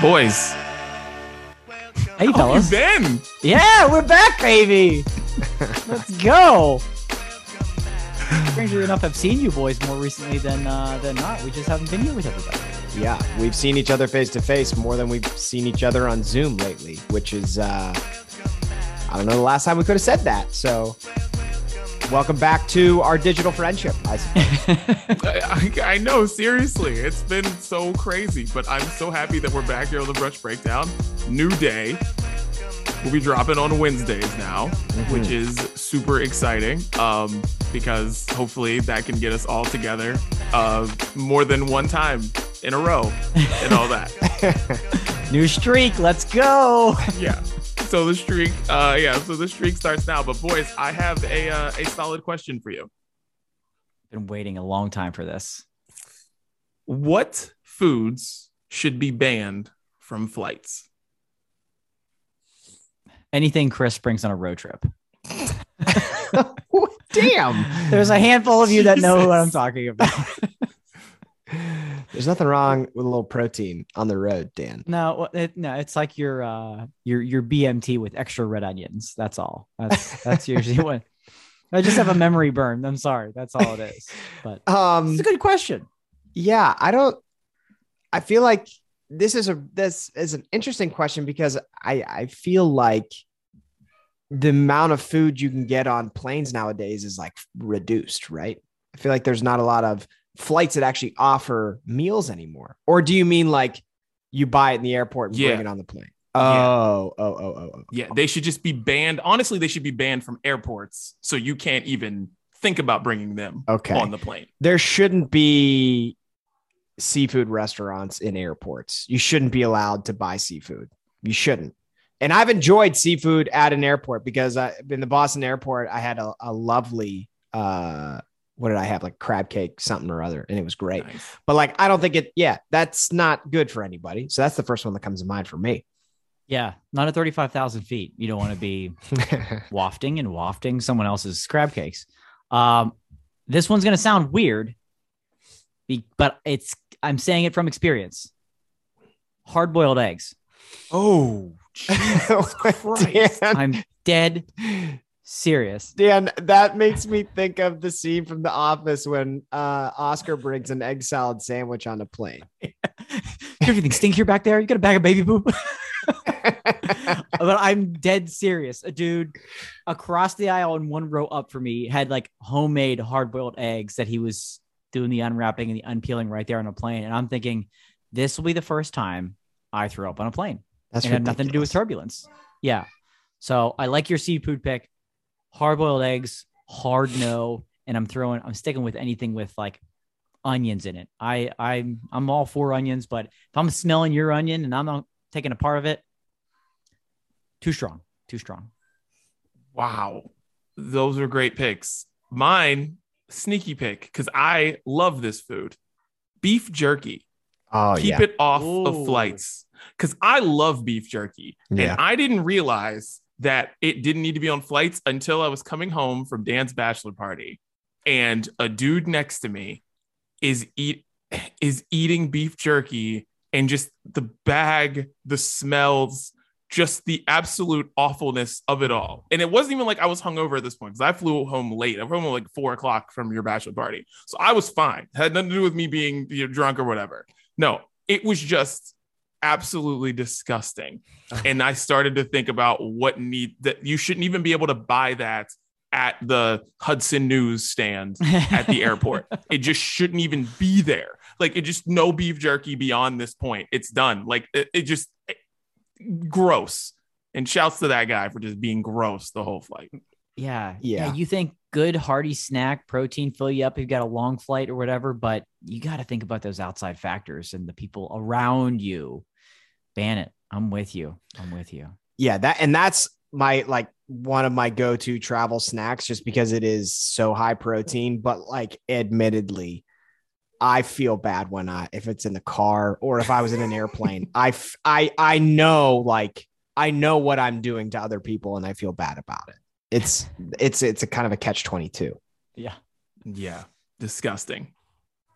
Boys, Hey, how fellas. you been? Yeah, we're back, baby. Let's go. Strangely enough, I've seen you boys more recently than uh, than not. We just haven't been here with everybody. Yeah, we've seen each other face to face more than we've seen each other on Zoom lately, which is uh I don't know the last time we could have said that. So welcome back to our digital friendship. I. I, I, know, seriously. It's been so crazy, but I'm so happy that we're back here on the Brunch Breakdown. New day. We'll be dropping on Wednesdays now, which is super exciting um, because hopefully that can get us all together uh, more than one time in a row and all that. New streak. Let's go. yeah. So the streak, uh, yeah. So the streak starts now. But boys, I have a uh, a solid question for you. Been waiting a long time for this. What foods should be banned from flights? Anything Chris brings on a road trip. Damn. There's a handful of you that know what I'm talking about. There's nothing wrong with a little protein on the road, Dan. No, it, no, it's like your uh your your BMT with extra red onions. That's all. That's that's usually what. I just have a memory burn. I'm sorry. That's all it is. But Um it's a good question. Yeah, I don't. I feel like this is a this is an interesting question because I I feel like the amount of food you can get on planes nowadays is like reduced, right? I feel like there's not a lot of flights that actually offer meals anymore. Or do you mean like you buy it in the airport and Yeah. bring it on the plane? Yeah. Oh, oh, oh, oh, oh. Yeah, they should just be banned. Honestly, they should be banned from airports, so you can't even think about bringing them Okay. on the plane. There shouldn't be seafood restaurants in airports. You shouldn't be allowed to buy seafood. You shouldn't. And I've enjoyed seafood at an airport because I, in the Boston airport, I had a, a lovely, uh, what did I have? Like crab cake, something or other. And it was great. Nice. But like, I don't think it, yeah, that's not good for anybody. So that's the first one that comes to mind for me. Yeah, not at 35,000 feet. You don't want to be wafting and wafting someone else's crab cakes. Um, this one's going to sound weird, but it's I'm saying it from experience. Hard boiled eggs. Oh, Dan, I'm dead serious. Dan, that makes me think of the scene from The Office when uh, Oscar brings an egg salad sandwich on a plane. Everything stink here back there. You got a bag of baby poop. but I'm dead serious. A dude across the aisle and one row up for me had like homemade hard boiled eggs that he was doing the unwrapping and the unpeeling right there on a plane. And I'm thinking, this will be the first time I throw up on a plane. That's had nothing to do with turbulence. Yeah. So I like your seafood pick. Hard boiled eggs, hard no. And I'm throwing, I'm sticking with anything with like onions in it. I I'm I'm all for onions, but if I'm smelling your onion and I'm not taking a part of it, too strong. Too strong. wow. Those are great picks. Mine, sneaky pick, because I love this food. Beef jerky. Oh, Keep yeah. it off Ooh. of flights. Because I love beef jerky. Yeah. And I didn't realize that it didn't need to be on flights until I was coming home from Dan's bachelor party. And a dude next to me is eat is eating beef jerky and just the bag, the smells, just the absolute awfulness of it all. And it wasn't even like I was hungover at this point because I flew home late. I flew home like four o'clock from your bachelor party. So I was fine. It had nothing to do with me being you know, drunk or whatever. No, it was just absolutely disgusting. and I started to think about what need that you shouldn't even be able to buy that at the Hudson News stand at the airport. It just shouldn't even be there. Like it just no beef jerky beyond this point. It's done. Like it, it just it- gross. And shouts to that guy for just being gross the whole flight. Yeah. Yeah. You think good hearty snack protein fill you up if you've got a long flight or whatever, but you got to think about those outside factors and the people around you. Ban it. I'm with you. I'm with you. yeah that and that's my like one of my go-to travel snacks just because it is so high protein but like admittedly i feel bad when i if it's in the car or if i was in an airplane i f- i i know like i know what i'm doing to other people and i feel bad about it it's it's it's a kind of a catch 22 Yeah. Yeah. Disgusting.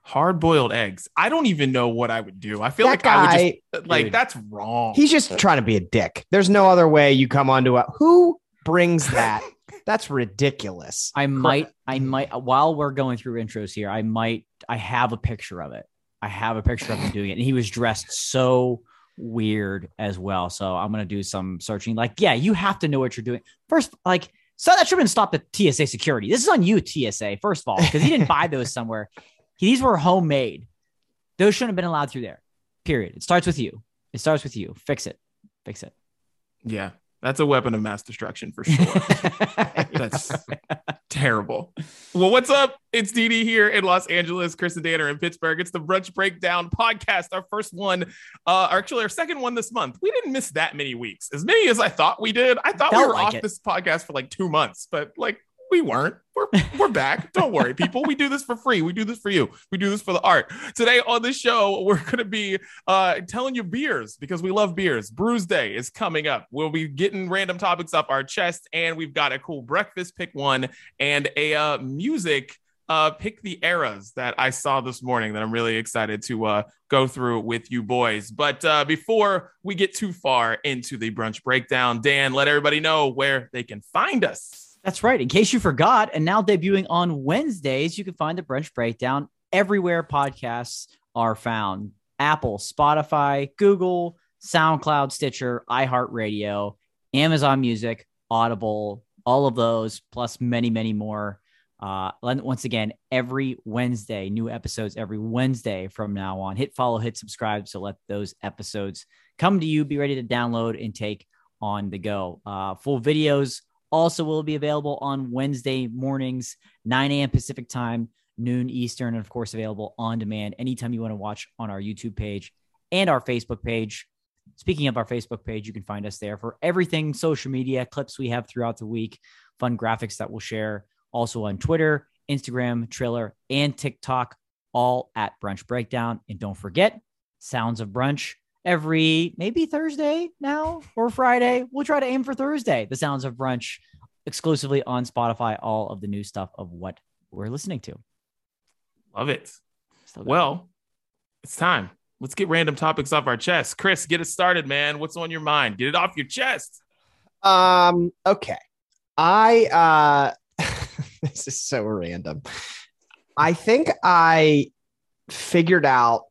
Hard boiled eggs. I don't even know what I would do. I feel That like I would just uh, like Dude. that's wrong. he's just trying to be a dick. There's no other way you come onto a who brings that. That's ridiculous. I might, I might, while we're going through intros here, I might, I have a picture of it. I have a picture of him doing it. And he was dressed so weird as well. So I'm going to do some searching. Like, yeah, you have to know what you're doing. First, like, so that should have been stopped at TSA security. This is on you, TSA, first of all, because he didn't buy those somewhere. These were homemade. Those shouldn't have been allowed through there. Period. It starts with you. It starts with you. Fix it. Fix it. yeah, that's a weapon of mass destruction for sure. That's terrible. Well, what's up? It's DD here in Los Angeles. Chris and Dan are in Pittsburgh. It's the Brunch Breakdown podcast, our first one, uh, actually our second one this month. We didn't miss that many weeks, as many as I thought we did. I thought we were like off it. this podcast for like two months, but like we weren't. We're we're back. Don't worry, people. We do this for free. We do this for you. We do this for the art. Today on the show, we're gonna be uh, telling you beers because we love beers. Brews Day is coming up. We'll be getting random topics up our chest, and we've got a cool breakfast pick one and a uh, music uh, pick the eras that I saw this morning that I'm really excited to uh, go through with you boys. But uh, before we get too far into the brunch breakdown, Dan, let everybody know where they can find us. That's right. In case you forgot, and now debuting on Wednesdays, you can find the Brunch Breakdown everywhere podcasts are found Apple, Spotify, Google, SoundCloud, Stitcher, iHeartRadio, Amazon Music, Audible, all of those, plus many, many more. Uh, once again, every Wednesday, new episodes every Wednesday from now on. Hit follow, hit subscribe So let those episodes come to you. Be ready to download and take on the go. Uh, full videos also will be available on Wednesday mornings, 9 a.m. Pacific time, noon Eastern, and of course, available on demand anytime you want to watch on our YouTube page and our Facebook page. Speaking of our Facebook page, you can find us there for everything social media, clips we have throughout the week, fun graphics that we'll share. Also on Twitter, Instagram, Triller, and TikTok, all at Brunch Breakdown. And don't forget, Sounds of Brunch every maybe Thursday now or Friday. We'll try to aim for Thursday. The Sounds of Brunch exclusively on Spotify, all of the new stuff of what we're listening to. Love it. Well, it's time. Let's get random topics off our chest. Chris, get us started, man. What's on your mind? Get it off your chest. Um, okay. I uh this is so random. I think I figured out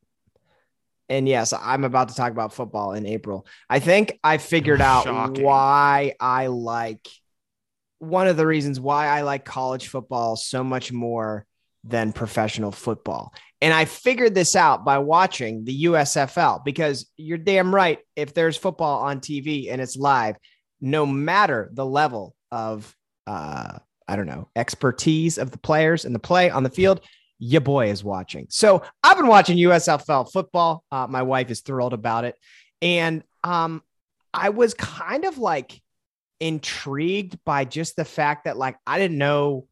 and yes, I'm about to talk about football in April. I think I figured out Shocking. why I like one of the reasons why I like college football so much more than professional football. And I figured this out by watching the USFL because you're damn right. If there's football on TV and it's live, no matter the level of, uh, I don't know, expertise of the players and the play on the field, your boy is watching. So I've been watching USFL football. Uh, my wife is thrilled about it. And um, I was kind of like intrigued by just the fact that like I didn't know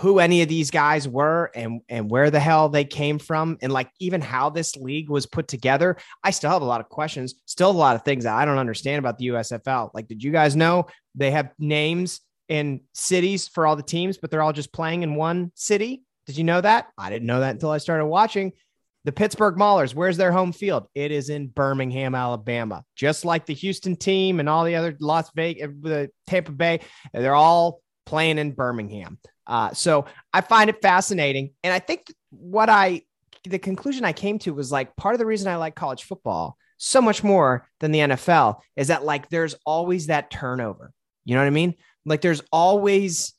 who any of these guys were and and where the hell they came from and like even how this league was put together i still have a lot of questions still a lot of things that i don't understand about the usfl like did you guys know they have names in cities for all the teams but they're all just playing in one city did you know that i didn't know that until i started watching the Pittsburgh Maulers, where's their home field? It is in Birmingham, Alabama. Just like the Houston team and all the other Las Vegas, the Tampa Bay, they're all playing in Birmingham. Uh, so I find it fascinating. And I think what I, the conclusion I came to was like part of the reason I like college football so much more than the NFL is that like there's always that turnover. You know what I mean? Like there's always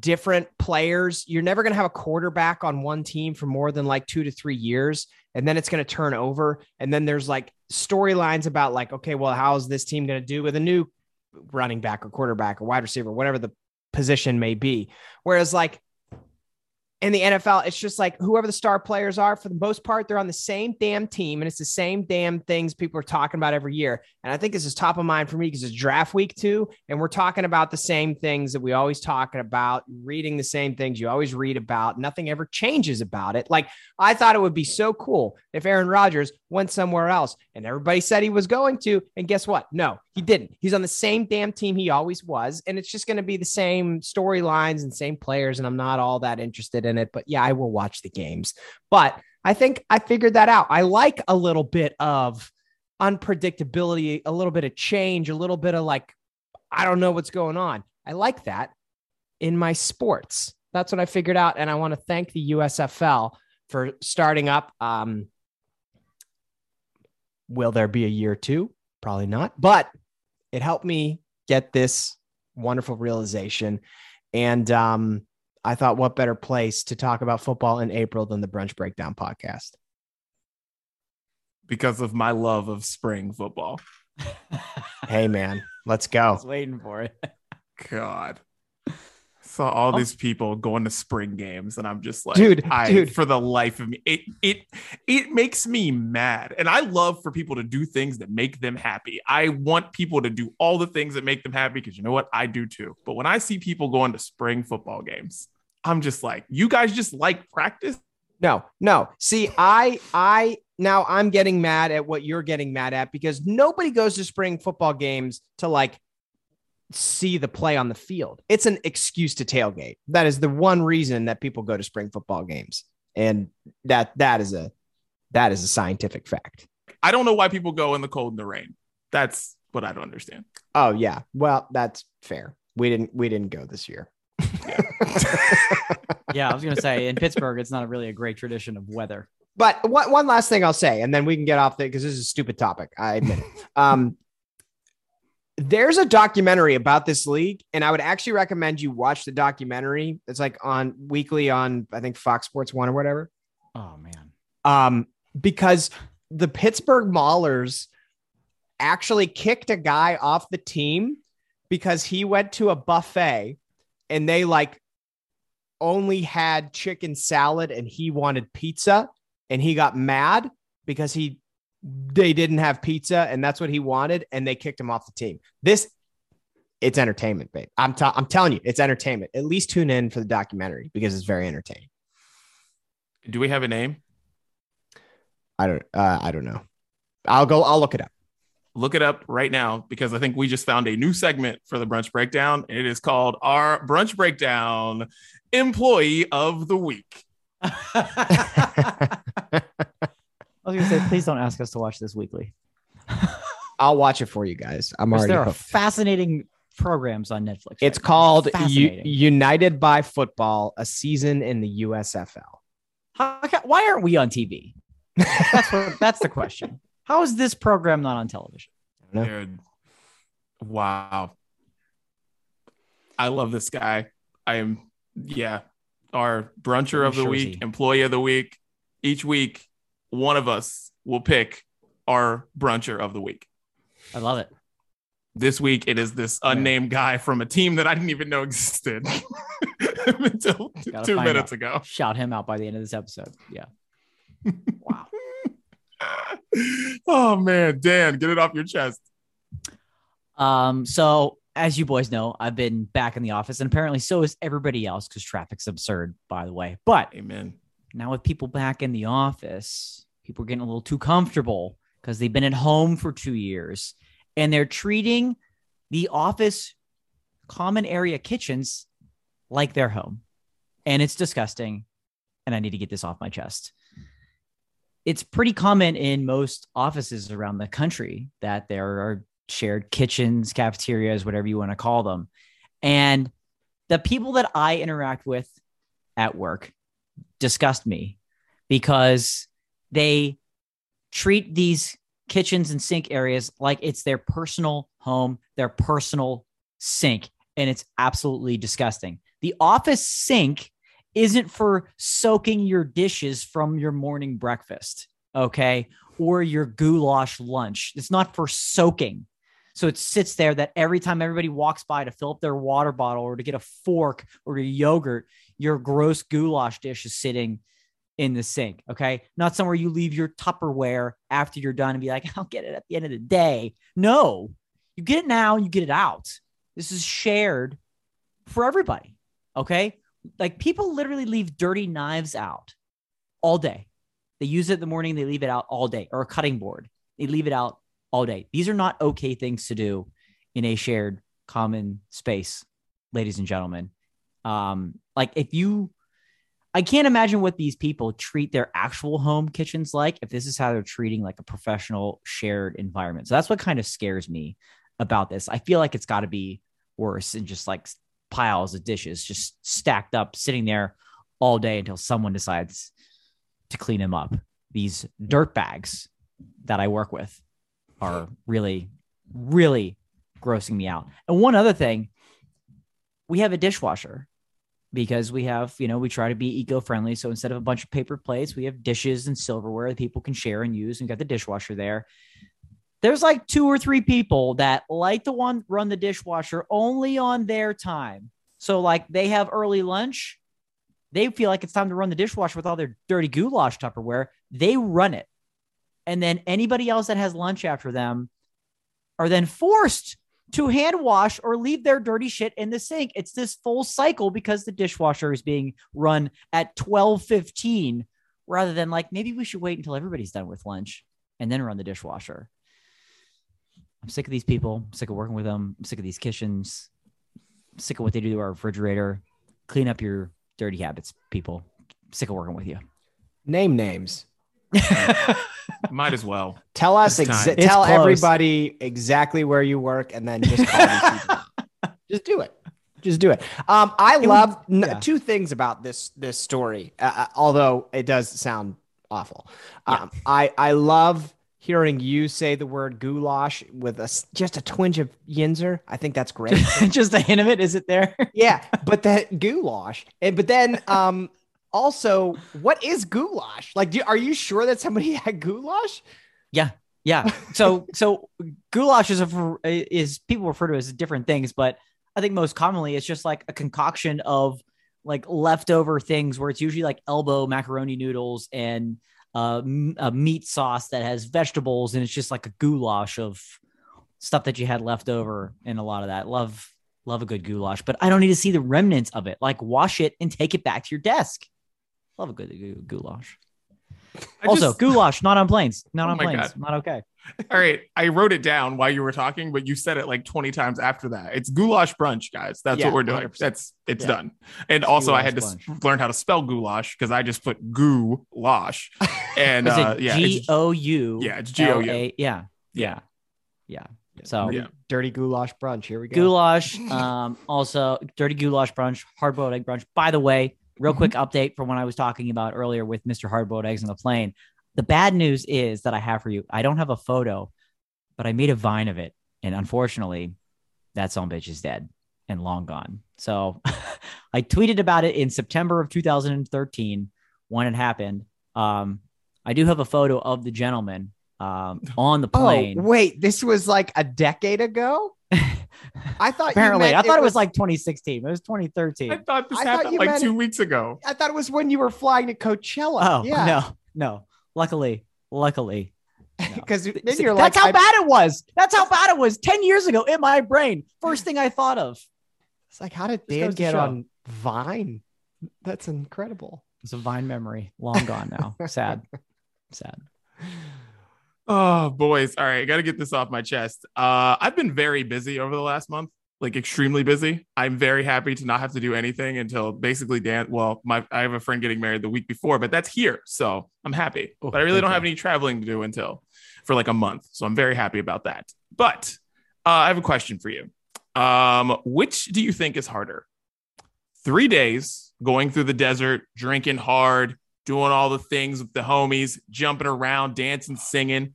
different players. You're never going to have a quarterback on one team for more than like two to three years. And then it's going to turn over. And then there's like storylines about like, okay, well, how's this team going to do with a new running back or quarterback or wide receiver, whatever the position may be. Whereas like in the NFL, it's just like whoever the star players are, for the most part, they're on the same damn team, and it's the same damn things people are talking about every year. And I think this is top of mind for me because it's draft week too, and we're talking about the same things that we always talking about, reading the same things you always read about. Nothing ever changes about it. Like I thought it would be so cool if Aaron Rodgers went somewhere else. And everybody said he was going to. And guess what? No, he didn't. He's on the same damn team he always was. And it's just going to be the same storylines and same players. And I'm not all that interested in it. But yeah, I will watch the games. But I think I figured that out. I like a little bit of unpredictability, a little bit of change, a little bit of like, I don't know what's going on. I like that in my sports. That's what I figured out. And I want to thank the USFL for starting up. Um, will there be a year two? Probably not, but it helped me get this wonderful realization. And um, I thought, what better place to talk about football in April than the Brunch Breakdown podcast? Because of my love of spring football. hey, man, let's go. I was waiting for it. God saw all oh. these people going to spring games and i'm just like Dude, I, dude. for the life of me it it it makes me mad. And i love for people to do things that make them happy. I want people to do all the things that make them happy because you know what? I do too. But when i see people going to spring football games i'm just like you guys just like practice? No, no. See, I, I, now I'm getting mad at what you're getting mad at because nobody goes to spring football games to like see the play on the field. It's an excuse to tailgate. That is the one reason that people go to spring football games. And that, that is a, that is a scientific fact. i don't know why people go in the cold and the rain that's what i don't understand Oh yeah. Well, that's fair. We didn't, we didn't go this year. Yeah, I was gonna say in Pittsburgh, it's not really a great tradition of weather. But one, one last thing I'll say, and then we can get off the because this is a stupid topic. I admit it. Um, there's a documentary about this league, and I would actually recommend you watch the documentary. It's like on weekly on I think Fox Sports One or whatever. Oh man. Um, because the Pittsburgh Maulers actually kicked a guy off the team because he went to a buffet and they like only had chicken salad and he wanted pizza and he got mad because he they didn't have pizza and that's what he wanted and they kicked him off the team. This it's entertainment, babe. I'm t- I'm telling you, it's entertainment. At least tune in for the documentary because it's very entertaining. do we have a name I don't uh, I don't know. I'll go I'll look it up. look it up right now because I think we just found a new segment for the brunch breakdown. It is called our brunch breakdown employee of the week. I was gonna say, please don't ask us to watch this weekly. I'll watch it for you guys. I'm already there are hooked. fascinating programs on Netflix. It's right called U- United by Football, a season in the USFL. How, why aren't we on TV? That's what, that's the question. How is this program not on television? No. Dude. Wow. I love this guy. I am, yeah, our bruncher of the Jersey. week, employee of the week. Each week, one of us will pick our bruncher of the week. I love it. This week, it is this unnamed guy from a team that I didn't even know existed until Gotta two minutes out. ago. Shout him out by the end of this episode. Yeah. wow. oh man, Dan, get it off your chest. Um, so as you boys know, I've been back in the office, and apparently so is everybody else because traffic's absurd, by the way. But Amen. Now with people back in the office, people are getting a little too comfortable because they've been at home for two years and they're treating the office common area kitchens like their home. And it's disgusting. And I need to get this off my chest. It's pretty common in most offices around the country that there are shared kitchens, cafeterias, whatever you want to call them. And the people that I interact with at work disgust me because they treat these kitchens and sink areas like it's their personal home, their personal sink, and it's absolutely disgusting. The office sink isn't for soaking your dishes from your morning breakfast, okay? Or your goulash lunch. It's not for soaking. So it sits there that every time everybody walks by to fill up their water bottle or to get a fork or a yogurt, your gross goulash dish is sitting in the sink. Okay. Not somewhere you leave your Tupperware after you're done and be like, I'll get it at the end of the day. No, you get it now and you get it out. This is shared for everybody. Okay. Like people literally leave dirty knives out all day. They use it in the morning, they leave it out all day, or a cutting board. They leave it out all day. These are not okay things to do in a shared common space, ladies and gentlemen. Um, like if you I can't imagine what these people treat their actual home kitchens like if this is how they're treating like a professional shared environment. So that's what kind of scares me about this. I feel like it's got to be worse than just like piles of dishes just stacked up sitting there all day until someone decides to clean them up. These dirt bags that I work with are really, really grossing me out. And one other thing, we have a dishwasher because we have, you know, we try to be eco-friendly. So instead of a bunch of paper plates, we have dishes and silverware that people can share and use. And got the dishwasher there. There's like two or three people that like to one run the dishwasher only on their time. So like they have early lunch, they feel like it's time to run the dishwasher with all their dirty goulash Tupperware. They run it. And then anybody else that has lunch after them are then forced to hand wash or leave their dirty shit in the sink. It's this full cycle because the dishwasher is being run at 12:15 rather than like maybe we should wait until everybody's done with lunch and then run the dishwasher. I'm sick of these people. I'm sick of working with them. I'm sick of these kitchens. I'm sick of what they do to our refrigerator. Clean up your dirty habits, people. I'm sick of working with you. Name names. Might as well. Tell us, It's exa- tell close. everybody exactly where you work, and then just call. Just do it. Just do it. Um, I was- love n- yeah. two things about this this story, uh, uh, although it does sound awful. Um, I I love hearing you say the word goulash with a s- just a twinge of yinzer. I think that's great. Just a hint of it, is it there? yeah, but that goulash, and but then um. Also, what is goulash? Like, do, are you sure that somebody had goulash? Yeah. Yeah. So so goulash is a is people refer to as different things, but I think most commonly it's just like a concoction of like leftover things where it's usually like elbow macaroni noodles and uh, a meat sauce that has vegetables and it's just like a goulash of stuff that you had left over and a lot of that. Love love a good goulash, but I don't need to see the remnants of it. Like wash it and take it back to your desk. Love a good gou- goulash. I also, just- goulash not on planes. Not Oh on planes. God. Not okay. all right. I wrote it down while you were talking, but you said it like 20 times after that. It's goulash brunch, guys. That's Yeah, what we're doing. 100%. That's it's Yeah. done. And also, I had to s- brunch. learn how to spell goulash because I just put goulash. And Is uh, it yeah, G it's- O U? yeah, it's G O U. L-A- Yeah, yeah, yeah. So Yeah. Dirty goulash brunch. Here we go. goulash, um, also dirty goulash brunch, hard boiled egg brunch. By the way, real Mm-hmm. quick update from when I was talking about earlier with Mr. Hardboiled eggs on the plane. The bad news is that I have for you. I don't have a photo, but I made a vine of it, and unfortunately, that son bitch is dead and long gone. So I tweeted about it in September of 2013 when it happened. Um, I do have a photo of the gentleman um, on the Oh, plane. wait, this was like a decade ago. I thought Apparently, meant I thought it was, like 2016. It was 2013. I thought this I happened you like two it- weeks ago. I thought it was when you were flying to Coachella. oh yeah, no, no. Luckily, luckily, no. because then you're like, that's how I- bad it was. That's how bad it was 10 years ago in my brain. First thing I thought of. It's like, how did This Dan get on Vine? That's incredible. It's a Vine memory, long gone now. Sad, sad. Oh, boys. All right. I got to get this off my chest. Uh, I've been very busy over the last month, like extremely busy. I'm very happy to not have to do anything until basically Dan. Well, my I have a friend getting married the week before, but that's here. So I'm happy. Oh, but I really don't okay. have any traveling to do until for like a month. So I'm very happy about that. But uh, I have a question for you. Um, which do you think is harder? Three days going through the desert, drinking hard, doing all the things with the homies, jumping around, dancing, singing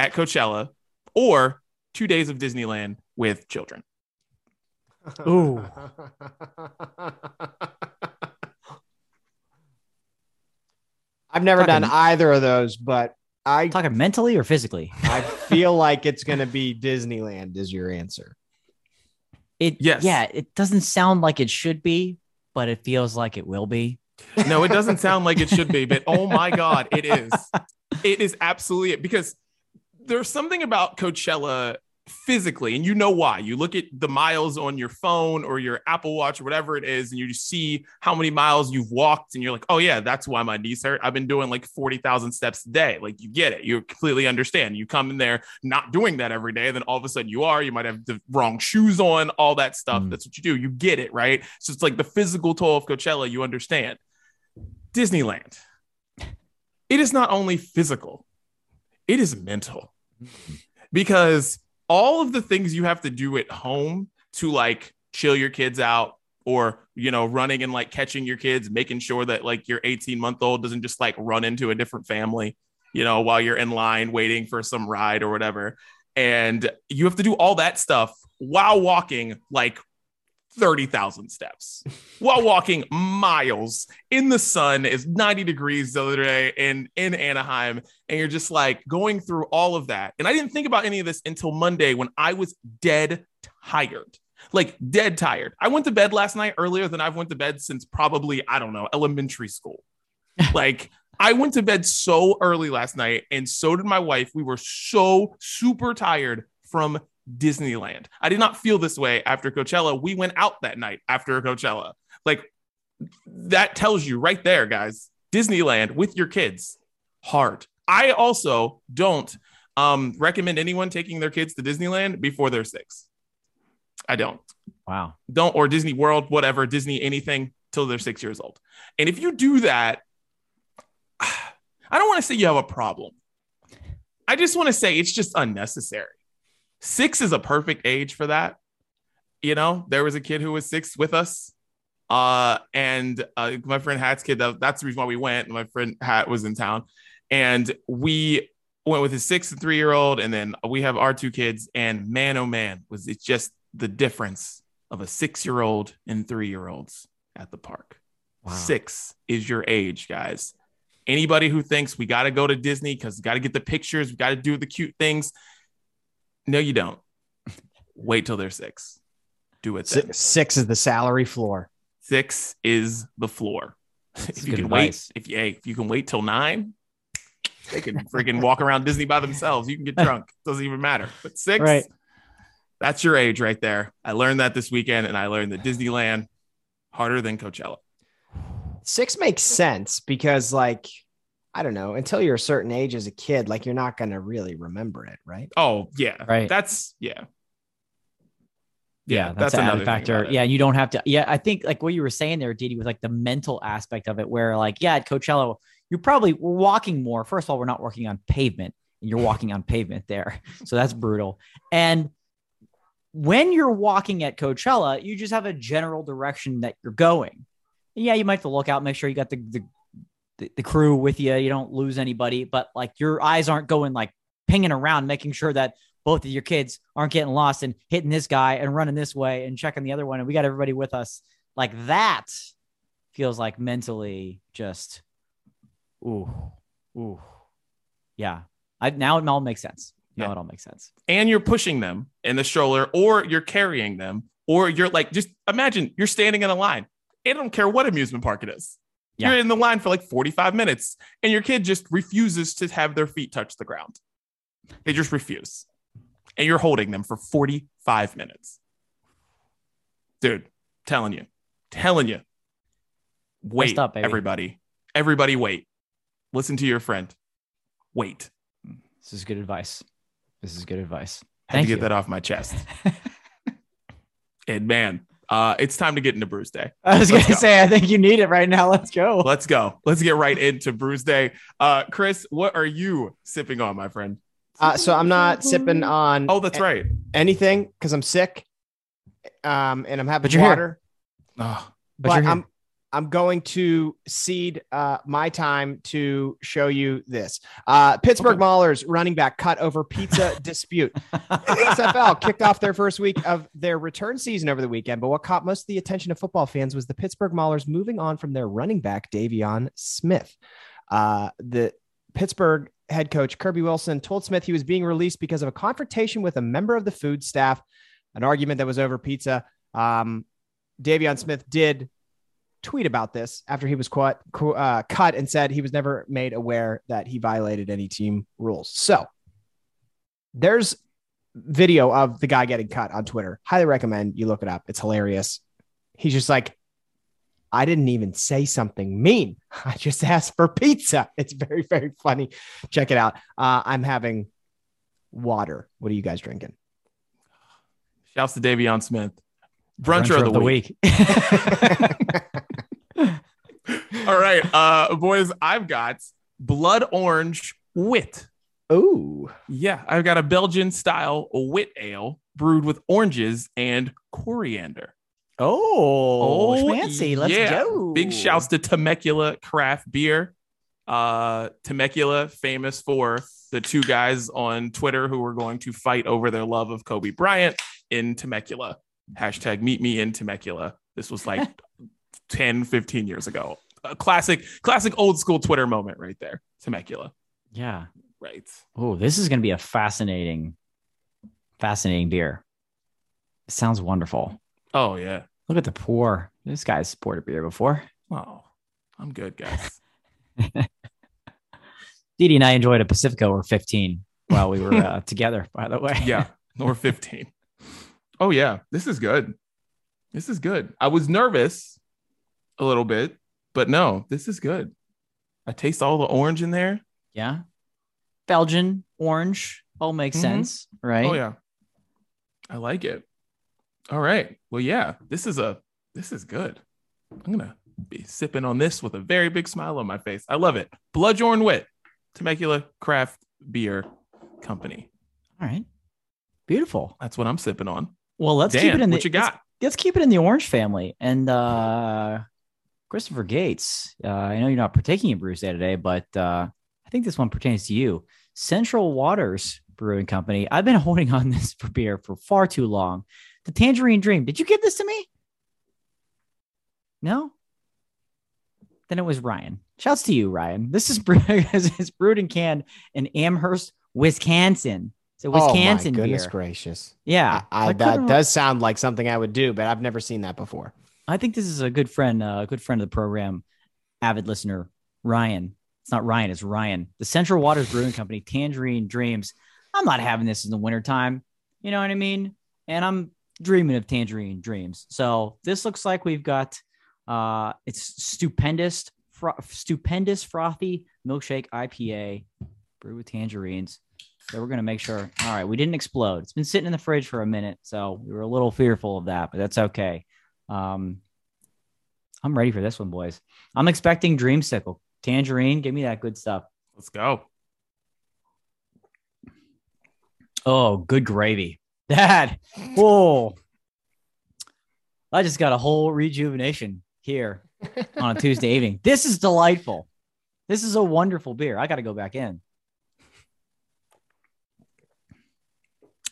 at Coachella, or two days of Disneyland with children. Ooh. I've never done either of those, but I Talking mentally or physically? I feel like it's gonna be Disneyland is your answer. It Yes. yeah, it doesn't sound like it should be, but it feels like it will be. No, it doesn't sound like it should be, but oh my God, it is. It is absolutely it because there's something about Coachella physically, and you know why. You look at the miles on your phone or your Apple Watch or whatever it is, and you just see how many miles you've walked, and you're like, oh, yeah, that's why my knees hurt. I've been doing like 40,000 steps a day. Like, you get it. You completely understand. You come in there not doing that every day, then all of a sudden you are. You might have the wrong shoes on, all that stuff. Mm. That's what you do. You get it, right? So it's like the physical toll of Coachella, you understand. Disneyland, it is not only physical, it is mental. Mm-hmm. Because all of the things you have to do at home to like chill your kids out or you know running and like catching your kids making sure that like your 18 month old doesn't just like run into a different family you know while you're in line waiting for some ride or whatever. And you have to do all that stuff while walking like 30,000 steps while walking miles in the sun. Is 90 degrees the other day in in Anaheim and you're just like going through all of that. And I didn't think about any of this until Monday when I was dead tired like dead tired. I went to bed last night earlier than I've went to bed since probably I don't know elementary school. Like I went to bed so early last night and so did my wife. We were so super tired from Disneyland. I did not feel this way after Coachella. We went out that night after Coachella. Like that tells you right there, guys. Disneyland with your kids, hard. I also don't um, recommend anyone taking their kids to Disneyland before they're six. I don't. Wow. Don't or Disney World, whatever, Disney anything till they're six years old. And if you do that, I don't want to say you have a problem. I just want to say it's just unnecessary. Six is a perfect age for that. You know, there was a kid who was six with us. Uh, and uh, my friend Hat's kid, that, that's the reason why we went. My friend Hat was in town. And we went with his six and three year old. And then we have our two kids. And man, oh man, was it just the difference of a six year old and three year olds at the park. Wow. Six is your age, guys. Anybody who thinks we got to go to Disney because got to get the pictures, we got to do the cute things. No, you don't. Wait till they're six. Do it. Six, six is the salary floor. Six is the floor. That's if you can wait, if you hey, if you can wait till nine, they can freaking walk around Disney by themselves. You can get drunk. Doesn't even matter. But six, Right. that's your age right there. I learned that this weekend, and I learned that Disneyland harder than Coachella. Six makes sense because, like, I don't know, until you're a certain age as a kid, like, you're not going to really remember it, right? Oh yeah, Right. That's yeah, Yeah, that's, an another factor. about it. Yeah, you don't have to. Yeah, I think like what you were saying there, Didi, was like the mental aspect of it, where like, yeah, at Coachella, you're probably walking more. First of all, we're not working on pavement, and you're walking on pavement there, so that's brutal. And when you're walking at Coachella, you just have a general direction that you're going. And yeah, you might have to look out, make sure you got the the, the, the crew with you, you don't lose anybody, but like your eyes aren't going like pinging around, making sure that both of your kids aren't getting lost and hitting this guy and running this way and checking the other one. And we got everybody with us. Like that feels like mentally just, ooh, ooh. Yeah. I, now it all makes sense. Now Yeah. it all makes sense. and you're pushing them in the stroller, or you're carrying them, or you're like just imagine you're standing in a line. I don't care what amusement park it is. Yeah. You're in the line for like 45 minutes, and your kid just refuses to have their feet touch the ground. They just refuse. And you're holding them for 45 minutes. Dude, telling you, telling you. Wait, up, everybody. Everybody, wait. Listen to your friend. Wait. This is good advice. This is good advice. Had Thank to get you. that off my chest. and man, uh, it's time to get into Brews Day. I was going to say, I think you need it right now. Let's go. Let's go. Let's get right into Brews Day. Uh, Chris, what are you sipping on, my friend? Uh, so I'm not sipping on Oh, that's right. anything because I'm sick. Um, and I'm having But you're here. water. Oh, But, but you're here. I'm I'm going to cede uh, my time to show you this. Uh, Pittsburgh Okay. Maulers running back cut over pizza dispute. XFL kicked off their first week of their return season over the weekend, but what caught most of the attention of football fans was the Pittsburgh Maulers moving on from their running back Davion Smith. Uh, the Pittsburgh head coach Kirby Wilson told Smith he was being released because of a confrontation with a member of the food staff, an argument that was over pizza. Um, Davion Smith did tweet about this after he was caught, uh, cut and said he was never made aware that he violated any team rules. So there's video of the guy getting cut on Twitter. Highly recommend you look it up. It's hilarious. He's just like, I didn't even say something mean. I just asked for pizza. It's very, very funny. Check it out. Uh, I'm having water. What are you guys drinking? Shouts to Davion Smith. Bruncher, of the, week. All right, uh, boys, I've got blood orange wit. Oh, Yeah, I've got a Belgian style wit ale brewed with oranges and coriander. Oh, Oh, fancy. Let's yeah. go. Big shouts to Temecula craft beer. Uh, Temecula, famous for the two guys on Twitter who were going to fight over their love of Kobe Bryant in Temecula. Hashtag meet me in Temecula. This was like 10, 15 years ago. A classic, classic old school Twitter moment right there. Temecula. Yeah. Right. Oh, this is going to be a fascinating, fascinating beer. It sounds wonderful. Oh, yeah. Look at the pour. This guy's poured a beer before. Oh, I'm good, guys. Didi and I enjoyed a Pacifico or 15 while we were uh, together, by the way. yeah, or 15. Oh yeah, this is good. This is good. I was nervous a little bit, but no, this is good. I taste all the orange in there. Yeah. Belgian, orange, all makes Mhm. sense, right? Oh yeah. I like it. All right. Well, yeah, this is a this is good. I'm gonna be sipping on this with a very big smile on my face. I love it. Blood Orange Wit, Temecula Craft Beer Company. All right. Beautiful. That's what I'm sipping on. Well, let's Dan, keep it in the what you let's- got? let's keep it in the orange family. And uh Christopher Gates, uh, I know you're not partaking in Brews Day today, but uh, I think this one pertains to you. Central Waters Brewing Company. I've been holding on this for beer for far too long. The Tangerine Dream. Did you give this to me? No. Then it was Ryan. Shouts to you, Ryan. This is brewed, it's brewed and canned in Amherst, Wisconsin. It's a Wisconsin oh my goodness beer. gracious. Yeah, I, I, I that does sound like something I would do, but I've never seen that before. I think this is a good friend, uh, a good friend of the program, avid listener, Ryan. It's not Ryan, it's Ryan. The Central Waters Brewing Company, Tangerine Dreams. I'm not having this in the wintertime. You know what I mean? And I'm dreaming of Tangerine Dreams. So this looks like we've got uh it's stupendous, stupendous frothy milkshake IPA brewed with tangerines. So we're gonna make sure. All right, we didn't explode. It's been sitting in the fridge for a minute, so we were a little fearful of that, but that's okay. Um, I'm ready for this one, boys. I'm expecting Dreamsicle, Tangerine. Give me that good stuff. Let's go. Oh, good gravy. That. Oh, I just got a whole rejuvenation here on a Tuesday evening. This is delightful. This is a wonderful beer. I got to go back in.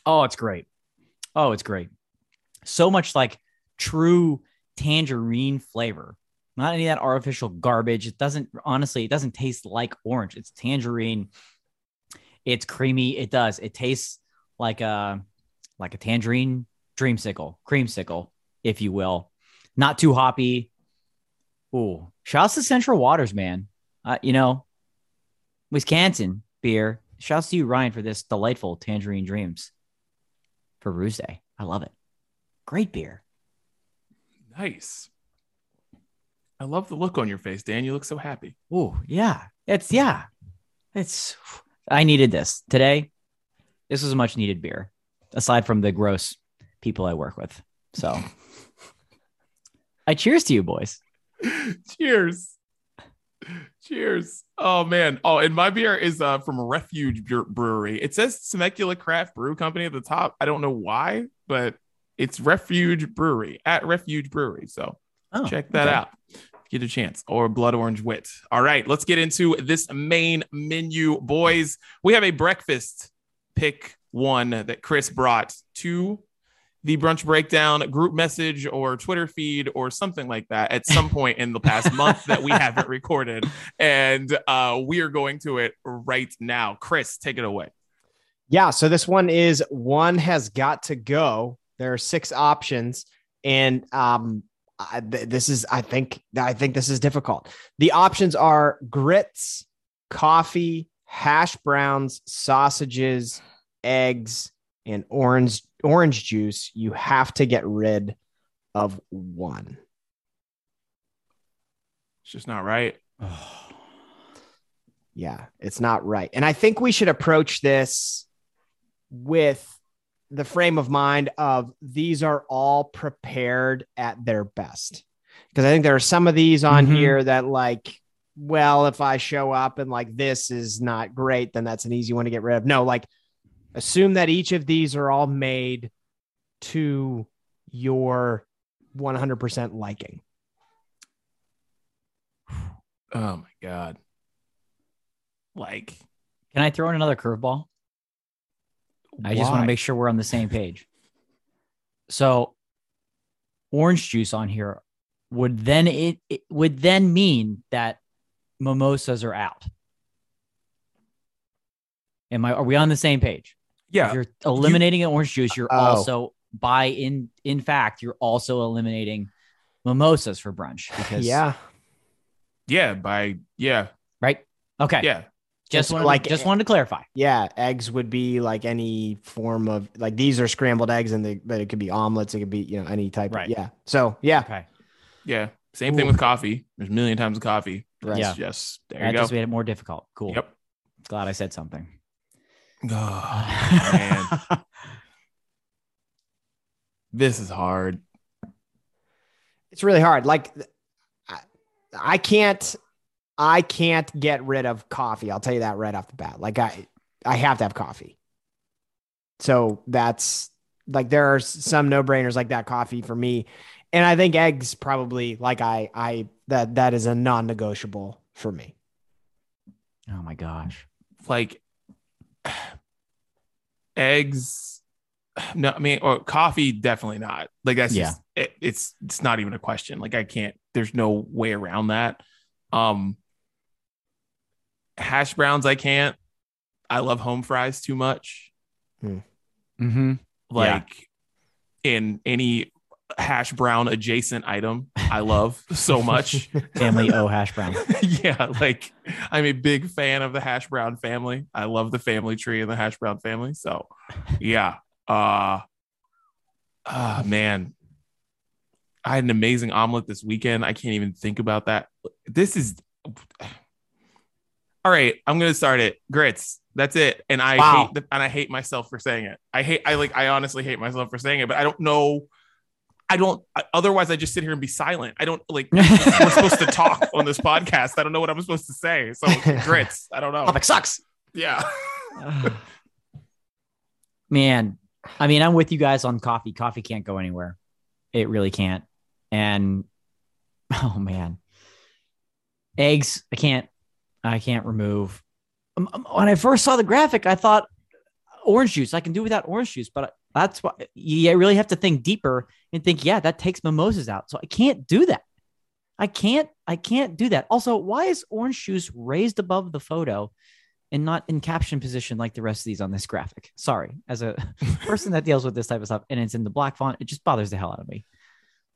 Oh, it's great. Oh, it's great. So much like true tangerine flavor. Not any of that artificial garbage. It doesn't honestly, it doesn't taste like orange. It's tangerine. It's creamy. It does. It tastes like a like a tangerine dreamsicle, creamsicle, if you will. Not too hoppy. Ooh, shouts to Central Waters, man. Uh, you know, Wisconsin beer. Shouts to you, Ryan, for this delightful tangerine dreams for Brews Day. I love it. Great beer. Nice. I love the look on your face, Dan. You look so happy. Oh, yeah. It's yeah. It's I needed this today. This was a much needed beer, aside from the gross people I work with. So I cheers to you, boys. Cheers. Cheers. Oh man. Oh, and my beer is uh from Refuge Brewery. It says Temecula Craft Brew Company at the top. I don't know why, but it's Refuge Brewery at Refuge Brewery. So Oh, check that okay. out. Get a chance or blood orange wit. All right, let's get into this main menu, boys. We have a breakfast pick one that Chris brought to the brunch breakdown group message or Twitter feed or something like that at some point in the past month that we haven't recorded. And uh, we are going to it right now. Chris, take it away. Yeah. So this one is one has got to go. There are six options, and um, I, th- this is I think I think this is difficult. The options are grits, coffee, hash browns, sausages, eggs, and orange orange juice, you have to get rid of one. It's just not right. Yeah, it's not right. And I think we should approach this with the frame of mind of these are all prepared at their best. Because I think there are some of these on Mhm. here that, like, well, if I show up and like this is not great, then that's an easy one to get rid of. No, like, assume that each of these are all made to your 100% liking. Oh my god. Like Can I throw in another curveball? I just want to make sure we're on the same page. So, orange juice on here would then it, it would then mean that mimosas are out. Am I? Are we on the same page? If Yeah. you're eliminating an orange juice, you're Oh. also by in in fact you're also eliminating mimosas for brunch because Yeah. Yeah. By yeah. right okay Yeah. Just So, wanted like, to, just wanted to clarify Yeah, eggs would be like any form of like these are scrambled eggs, and they but it could be omelets. It could be you know any type. Right. Of, yeah. So yeah, okay Yeah. Same thing Ooh. with coffee. There's a million times of coffee. Right. Yeah. It's just there that you go. just made it more difficult cool Yep. glad I said something Oh, man. This is hard. it's really hard. Like I, I can't, I can't get rid of coffee. I'll tell you that right off the bat. Like I, I have to have coffee. So that's like there are some no brainers like that coffee for me, and I think eggs probably like I I that that is a non negotiable for me. oh my gosh Like eggs. No, I mean, or coffee, definitely not. Like that's Yeah. just it, it's it's not even a question. Like I can't. There's no way around that. Um, hash browns, I can't. I love home fries too much. mm-hmm Like in any hash brown adjacent item, I love so much. family o hash brown yeah, like I'm a big fan of the hash brown family. I love the family tree and the hash brown family. So, yeah. Uh ah man. I had an amazing omelet this weekend. I can't even think about that. This is all right. I'm gonna start it. Grits. That's it. And I Wow. hate the, and I hate myself for saying it. I hate. I like. I honestly hate myself for saying it. But I don't know. I don't. Otherwise, I just sit here and be silent. I don't like. We're supposed to talk on this podcast. I don't know what I'm supposed to say. So grits. I don't know. Topic sucks. Yeah. man i mean i'm with you guys on coffee coffee can't go anywhere it really can't and oh man eggs i can't i can't remove Um, um, when i first saw the graphic i thought orange juice i can do without orange juice but that's why you really have to think deeper and think yeah that takes mimosas out so i can't do that i can't i can't do that also why is orange juice raised above the photo and not in caption position like the rest of these on this graphic. Sorry, as a person that deals with this type of stuff and it's in the black font, it just bothers the hell out of me.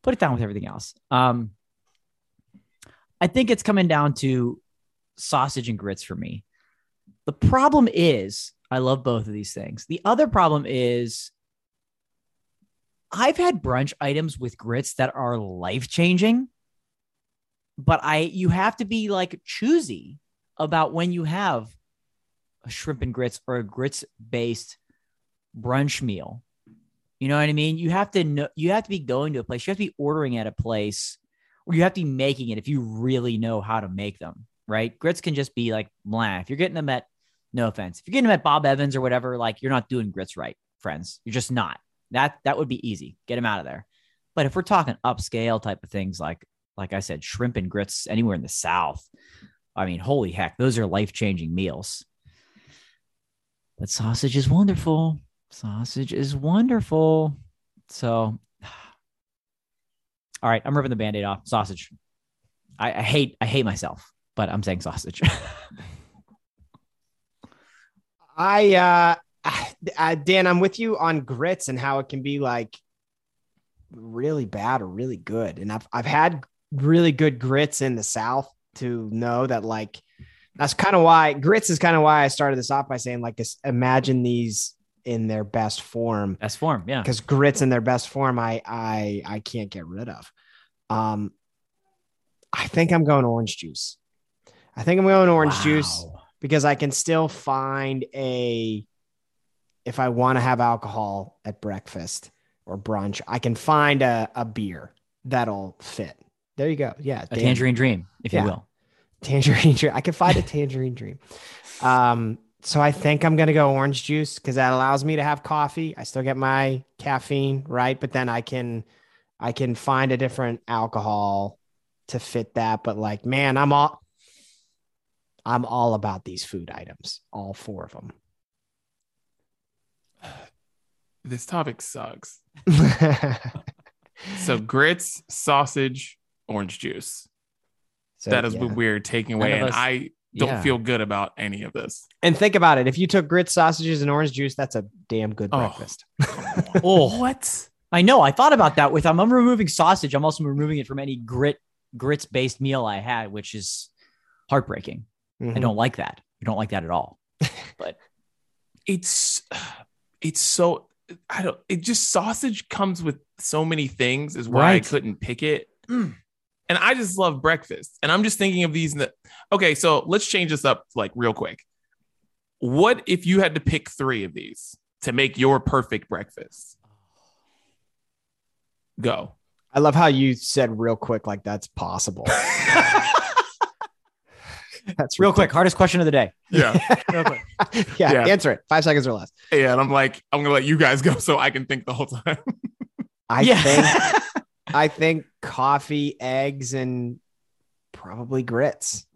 Put it down with everything else. Um, I think it's coming down to sausage and grits for me. The problem is, I love both of these things. The other problem is, I've had brunch items with grits that are life changing, but I you have to be like choosy about when you have a shrimp and grits or a grits based brunch meal. You know what I mean? You have to know you have to be going to a place, you have to be ordering at a place, or you have to be making it if you really know how to make them, right? Grits can just be like blah. If you're getting them at no offense, if you're getting them at Bob Evans or whatever, like you're not doing grits right, friends. You're just not. That that would be easy. Get them out of there. But if we're talking upscale type of things like like I said, shrimp and grits anywhere in the South, I mean, holy heck, those are life changing meals. But sausage is wonderful. Sausage is wonderful. So, all right, I'm ripping the band aid off. Sausage. I, I hate, I hate myself, but I'm saying sausage. I uh, uh Dan, I'm with you on grits and how it can be like really bad or really good. And I've I've had really good grits in the South to know that like that's kind of why grits is kind of why I started this off by saying like this imagine these in their best form Best form. Yeah. because grits in their best form I I I can't get rid of. Um I think I'm going orange juice. I think I'm going orange juice because I can still find a if I want to have alcohol at breakfast or brunch, I can find a, a beer that'll fit. There you go. Yeah. A tangerine dream, if Yeah. you will. tangerine dream. I can find a tangerine dream. Um, so I think I'm gonna go orange juice because that allows me to have coffee. I still get my caffeine, right? But then I can I can find a different alcohol to fit that. But like, man, I'm all I'm all about these food items, all four of them. This topic sucks. So grits, sausage, orange juice. So, that is yeah. weird taking away, of and us- I don't Yeah. feel good about any of this. And think about it. If you took grits, sausages, and orange juice, that's a damn good Oh. breakfast. Oh, What? I know. I thought about that. With I'm, I'm removing sausage. I'm also removing it from any grit grits based meal I had, which is heartbreaking. I Mhm. don't like that. I don't like that at all. But It's it's so I don't. It just sausage comes with so many things. Is why Right. I couldn't pick it. Mm. And I just love breakfast. And I'm just thinking of these. That okay, so let's change this up like real quick. What if you had to pick three of these to make your perfect breakfast? Go. I love how you said real quick, like that's possible. that's real quick, hardest question of the day. Yeah. Yeah, Yeah. answer it. Five seconds or less. Yeah, and I'm like, I'm gonna let you guys go so I can think the whole time. I yeah. think I think coffee, eggs, and probably grits.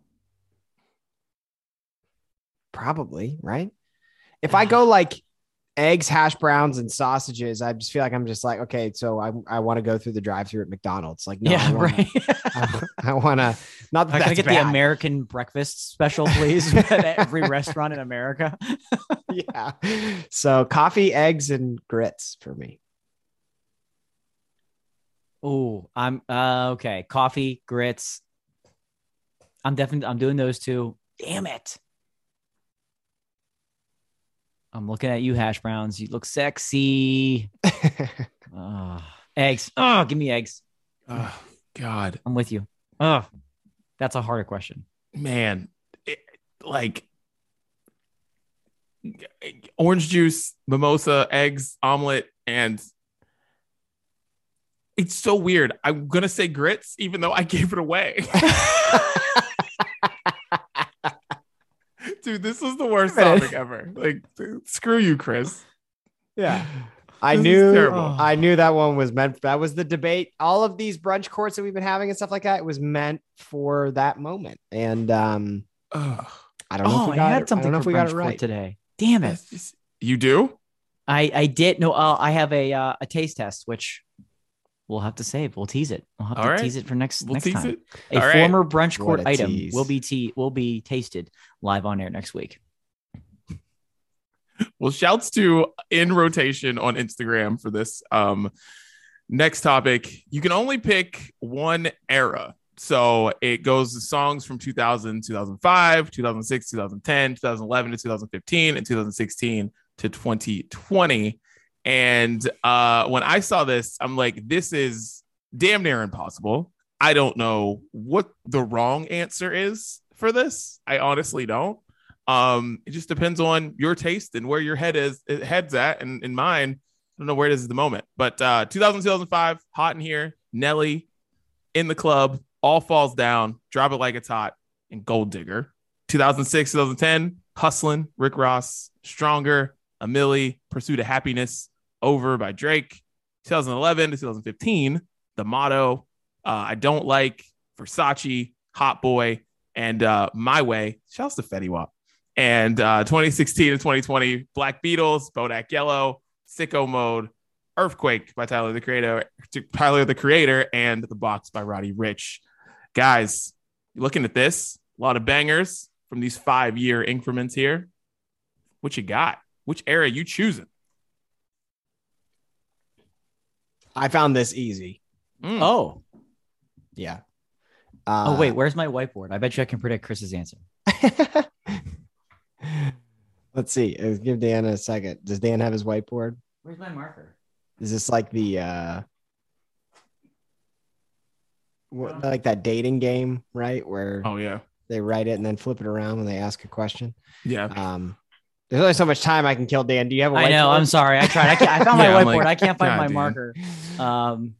Probably, right? If I go like eggs, hash browns, and sausages, I just feel like I'm just like, okay, so I, I want to go through the drive through at McDonald's. Like, no, I yeah, wanna, right. I, I want to not that I get the. American breakfast special, please? at every restaurant in America. yeah. So coffee, eggs, and grits for me. Oh, I'm uh okay. Coffee, grits. I'm definitely I'm doing those two. Damn it. I'm looking at you, hash browns. You look sexy. Oh, eggs. Oh, give me eggs. oh, God, I'm with you. Oh, that's a harder question. man, it, like orange juice, mimosa, eggs, omelet, and it's so weird. I'm gonna say grits, even though I gave it away. Dude, this was the worst Wait a minute. topic ever. Like, dude, screw you, Chris. Yeah. I This knew. I knew that one was meant that was the debate. All of these brunch courts that we've been having and stuff like that was meant for that moment. And um Ugh. I don't know if Oh, we I had it. something I don't know if for we got brunch it right. today. Damn it. Just- you do? I I did no. Uh, I have a uh, a taste test, which we'll have to save. We'll tease it. We'll have All to right. tease it for next We'll next tease time. it. A All right. former brunch court item tease. will be te- will be tasted live on air next week. Well, shouts to in rotation on Instagram for this. Um, next topic. You can only pick one era. So it goes to songs from 2000, 2005, 2006, 2010, 2011 to 2015, and 2016 to 2020. And uh, when I saw this, I'm like, this is damn near impossible. I don't know what the wrong answer is for this. I honestly don't. Um, it just depends on your taste and where your head is head's at. And in mine, I don't know where it is at the moment. But uh 2000, 2005, hot in here, Nelly in the club, all falls down, drop it like it's hot, and gold digger. 2006, 2010, hustling, Rick Ross, stronger, a Milli, pursuit of happiness, over by Drake. 2011 to 2015, the motto, uh, I don't like Versace, Hot Boy, and uh, My Way. Shouts to Fetty Wap. And uh, 2016 and 2020, Black Beatles, Bodak Yellow, Sicko Mode, Earthquake by Tyler the Creator, Tyler the Creator, and The Box by Roddy Ricch. Guys, looking at this, a lot of bangers from these five year increments here. What you got? Which era you choosing? I found this easy. Mm. Oh, Yeah. oh Uh, wait, where's my whiteboard? I bet you I can predict Chris's answer. Let's see. Uh, Give Dan a second. Does Dan have his whiteboard? Where's my marker? Is this like the uh what, like that dating game, right? Where Oh yeah, they write it and then flip it around when they ask a question. yeah. Um there's only so much time I can kill, Dan. Do you have a I know. whiteboard? I'm sorry. I tried. I, can't, I found Yeah, my whiteboard. like, I can't find God, my dude. marker. Um,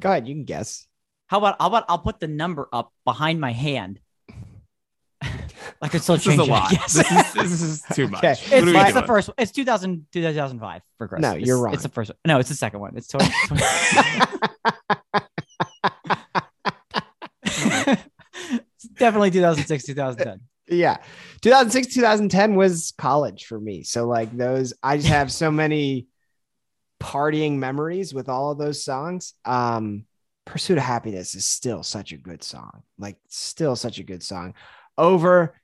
Go ahead, you can guess. how about how about I'll put the number up behind my hand. I could still This is change a it. lot. Yes. This is, this is too much. Okay. What It's, it's the doing? first. It's 2000, 2005 for Chris. No, It's- you're wrong. It's the first. one. No, it's the second one. It's 20, it's definitely 2006, 2010. Yeah. 2006 2010 was college for me. So like those i just have so many partying memories with all of those songs. Um pursuit of happiness is still such a good song like still such a good song. Over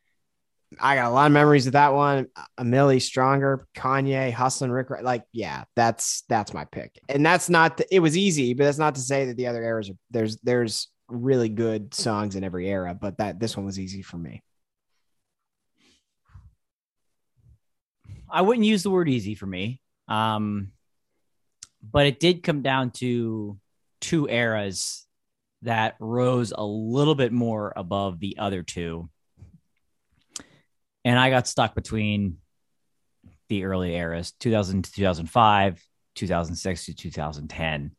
i got a lot of memories of that one. A milli stronger kanye hustling rick like yeah that's that's my pick. And that's not it was easy but that's not to say that the other eras are there's there's really good songs in every era but that this one was easy for me I wouldn't use the word easy for me. Um, but it did come down to two eras that rose a little bit more above the other two. And I got stuck between the early eras 2000 to 2005, 2006 to 2010.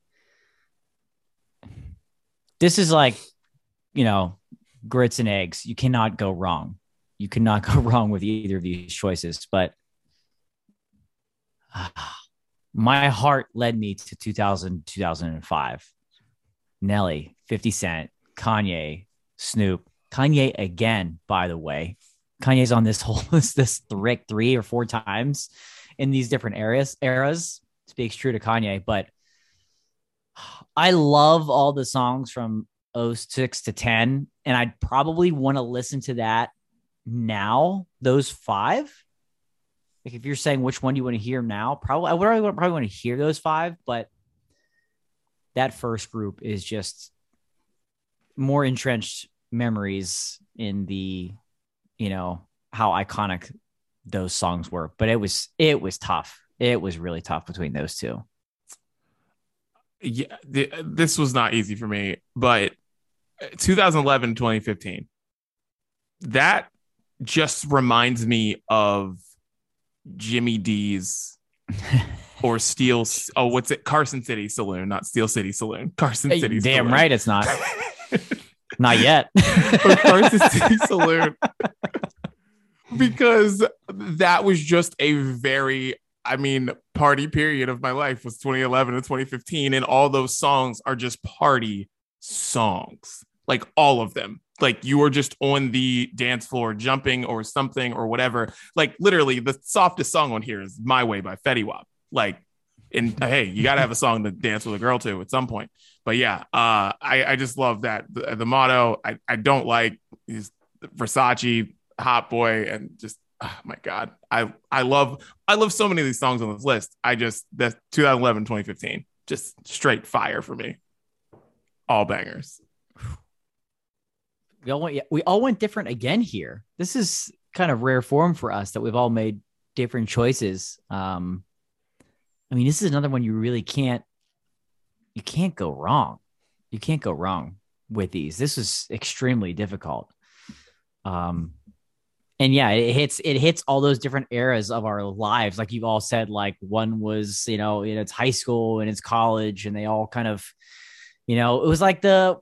This is like, you know, grits and eggs. You cannot go wrong. You cannot go wrong with either of these choices. But my heart led me to 2000 2005 nelly 50 cent kanye snoop. Kanye again by the way. Kanye's on this whole this this three, three or four times in these different areas eras. Speaks true to kanye but i love all the songs from 06 to 10 and i'd probably want to listen to that now those five like if you're saying which one you want to hear now, probably I would probably, want to hear those five, but that first group is just more entrenched memories in the, you know, how iconic those songs were. But it was it was tough. It was really tough between those two. yeah, this was not easy for me, but uh, 2011 2015, that just reminds me of Jimmy D's or Steel. Oh, what's it? Carson City Saloon, not Steel City Saloon. Carson Hey, City. damn Saloon. right it's not. Not yet. Carson City Saloon. because that was just a very, I mean, party period of my life was 2011 to 2015. And all those songs are just party songs, like all of them. Like you were just on the dance floor jumping or something or whatever. Like literally, the softest song on here is My Way by Fetty Wap. Like, and hey, you got to have a song to dance with a girl to at some point. But yeah, uh, I, I just love that. The, the motto I, I don't like is Versace, Hot Boy, and just oh my God. I I love I love so many of these songs on this list. I just that's 2011, 2015. Just straight fire for me. All bangers. We all went we all went different again here. This is kind of rare form for us that we've all made different choices. Um I mean, this is another one you really can't you can't go wrong. You can't go wrong with these. This is extremely difficult. Um and yeah, it hits it hits all those different eras of our lives. Like you've all said, like one was, you know, its high school and it's college, and they all kind of, you know, it was like the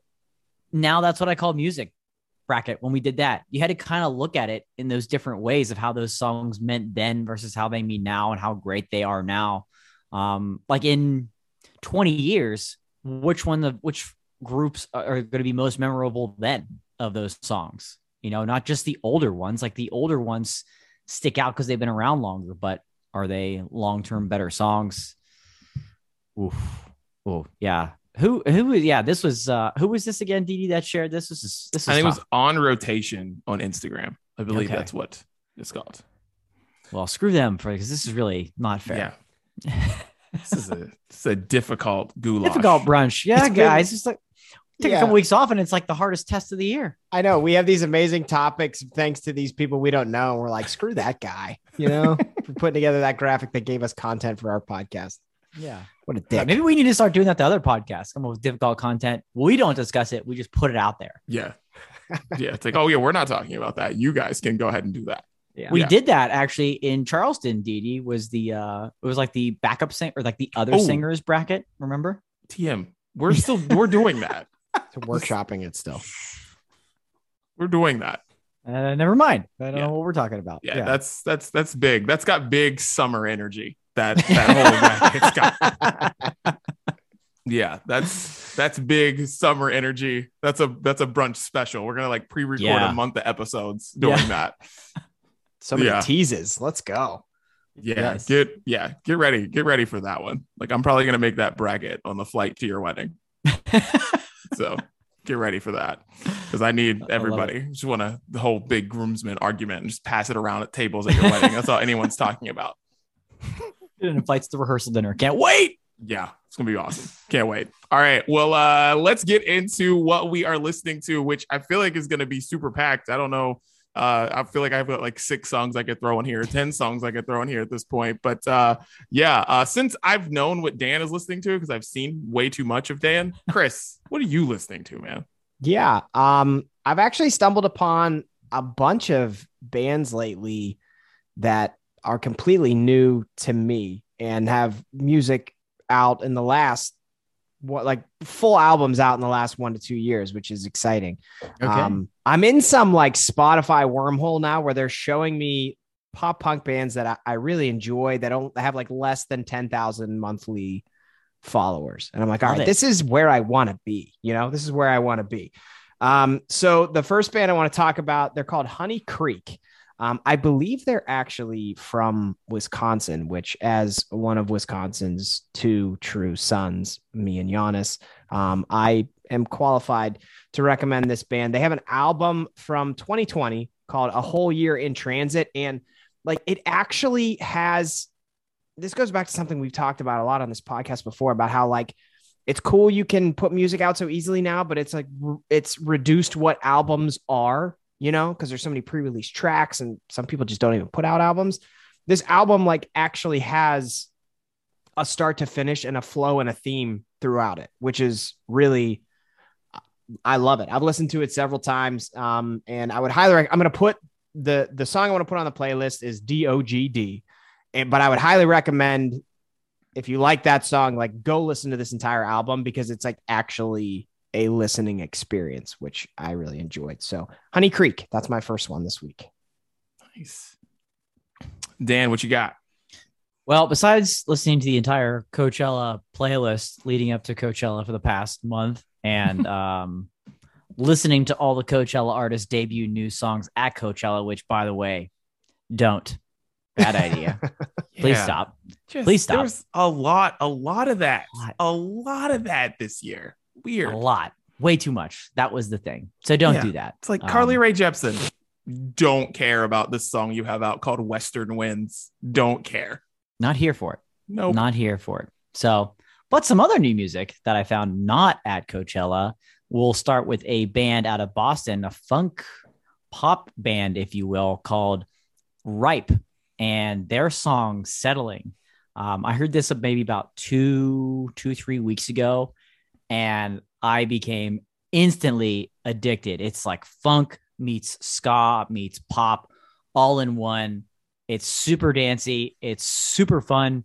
now that's what I call music bracket when we did that. You had to kind of look at it in those different ways of how those songs meant then versus how they mean now and how great they are now. Um, like in 20 years, which one of which groups are going to be most memorable then of those songs? You know, not just the older ones, like the older ones stick out because they've been around longer, but are they long term better songs? Oof. Oh, yeah. Who who yeah, this was uh who was this again, DD that shared this? This is this is I think it was on rotation on Instagram. I believe Okay. that's what it's called. well screw them for because this is really not fair. Yeah. this is a this is a difficult goulash. Difficult brunch. Yeah, It's been- guys. It's like Take Yeah. a couple weeks off, and it's like the hardest test of the year. I know we have these amazing topics thanks to these people we don't know. And We're like, screw that guy, you know, for putting together that graphic that gave us content for our podcast. Yeah. What a Yeah, dick. maybe we need to start doing that to other podcasts. Come up with difficult content. We don't discuss it. We just put it out there. Yeah. Yeah. It's like, oh, yeah, we're not talking about that. You guys can go ahead and do that. Yeah. We Yeah. did that actually in Charleston. Didi was the uh it was like the backup singer or like the other Oh. singers bracket. Remember? TM, we're still, we're doing that. So workshopping it still. We're doing that. Uh, never mind. I don't Yeah. know what we're talking about. Yeah, That's, that's, that's big. That's got big summer energy. That, that whole got. Yeah, that's that's big summer energy. That's a that's a brunch special. We're gonna like pre-record Yeah. a month of episodes doing Yeah. that. So many Yeah. teases. Let's go. Yeah, Yes. get yeah, get ready, get ready for that one. Like I'm probably gonna make that bracket on the flight to your wedding. So get ready for that because I need everybody. Just want to the whole big groomsmen argument and just pass it around at tables at your wedding. That's all anyone's talking about. It invites the rehearsal dinner. Can't wait. Yeah, it's gonna be awesome. Can't wait. All right, well, uh, let's get into what we are listening to, which I feel like is gonna be super packed. I don't know. Uh, I feel like I've got like six songs I could throw in here, ten songs I could throw in here at this point. But uh, yeah, uh, since I've known what Dan is listening to because I've seen way too much of Dan, Chris, what are you listening to, man? Yeah. Um, I've actually stumbled upon a bunch of bands lately that are completely new to me and have music out in the last what like full albums out in the last one to two years, which is exciting. Um, I'm in some like Spotify wormhole now where they're showing me pop punk bands that I, I really enjoy that don't have like less than 10,000 monthly followers. And I'm like, all right, this is where I want to be. You know, this is where I want to be. Um, so the first band I want to talk about, they're called Honey Creek. Um, I believe they're actually from Wisconsin, which, as one of Wisconsin's two true sons, me and Giannis, um, I am qualified to recommend this band. They have an album from 2020 called A Whole Year in Transit. And like it actually has this goes back to something we've talked about a lot on this podcast before about how like it's cool you can put music out so easily now, but it's like it's reduced what albums are, you know, because there's so many pre-release tracks and some people just don't even put out albums. This album like actually has a start to finish and a flow and a theme throughout it, which is really I love it. I've listened to it several times, um, and I would highly. I'm going to put the the song I want to put on the playlist is D.O.G.D. And but I would highly recommend if you like that song, like go listen to this entire album because it's like actually a listening experience, which I really enjoyed. So Honey Creek, that's my first one this week. Nice. Dan, what you got? Well, besides listening to the entire Coachella playlist leading up to Coachella for the past month and um, listening to all the Coachella artists debut new songs at Coachella, which, by the way, don't. Bad idea. Please Yeah. stop. Just- Please stop. There's a lot, a lot of that, Lot. a lot of that this year. Weird. A lot. Way too much. That was the thing. So don't Yeah. do that. It's like Carly Um, Rae Jepsen. Don't care about this song you have out called Western Winds. Don't care. Not here for it. Nope. Not here for it. So, but some other new music that I found not at Coachella. We'll start with a band out of Boston, a funk pop band, if you will, called Ripe, and their song "Settling." Um, I heard this maybe about two, two, three weeks ago, and I became instantly addicted. It's like funk meets ska meets pop all in one. It's super dancey. It's super fun.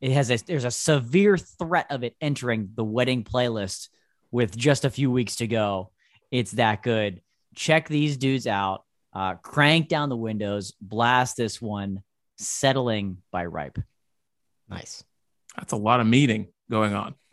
It has a there's a severe threat of it entering the wedding playlist with just a few weeks to go. It's that good. Check these dudes out. Uh, crank down the windows. Blast this one. Settling by Ripe. Nice. That's a lot of meeting going on.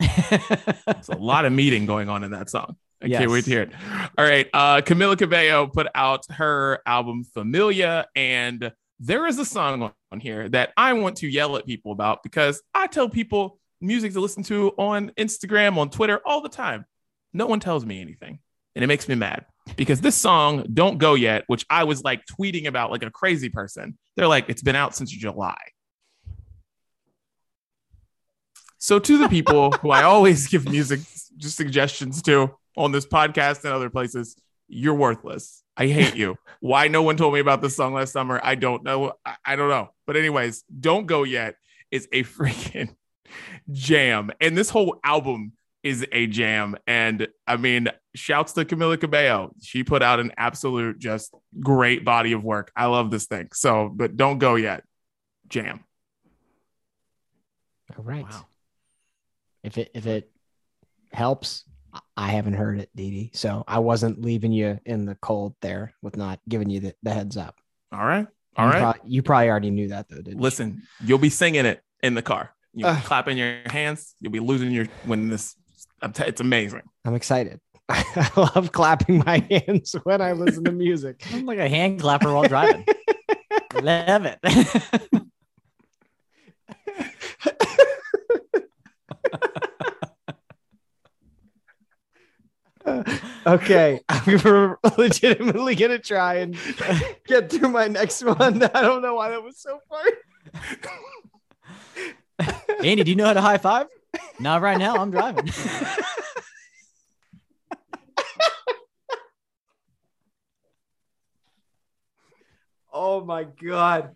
It's a lot of meeting going on in that song. I Yes. can't wait to hear it. All right. Uh, Camila Cabello put out her album Familia, and there is a song on- on here that I want to yell at people about because I tell people music to listen to on Instagram, on Twitter all the time. No one tells me anything, and it makes me mad because this song, Don't Go Yet, which I was like tweeting about like a crazy person, they're like, it's been out since July. So to the people who I always give music just suggestions to, on this podcast and other places, you're worthless. I hate you. Why no one told me about this song last summer? I don't know. I, I don't know. But anyways, don't go yet. Is a freaking jam, and this whole album is a jam. And I mean, shouts to Camila Cabello. She put out an absolute just great body of work. I love this thing. So, but don't go yet. Jam. All right. Wow. If it if it helps, I haven't heard it, Dee Dee. So I wasn't leaving you in the cold there with not giving you the, the heads up. All right. All you right. prob- you probably already knew that though, didn't? Listen, you'll be singing it in the car. You'll be clapping your hands. You'll be losing your when this. T- it's amazing. I'm excited. I love clapping my hands when I listen to music. I'm like a hand clapper while driving. Love it. okay, I'm legitimately gonna try and get through my next one. I don't know why that was so funny. Andy, do you know how to high five? Not right now. I'm driving. Oh my god,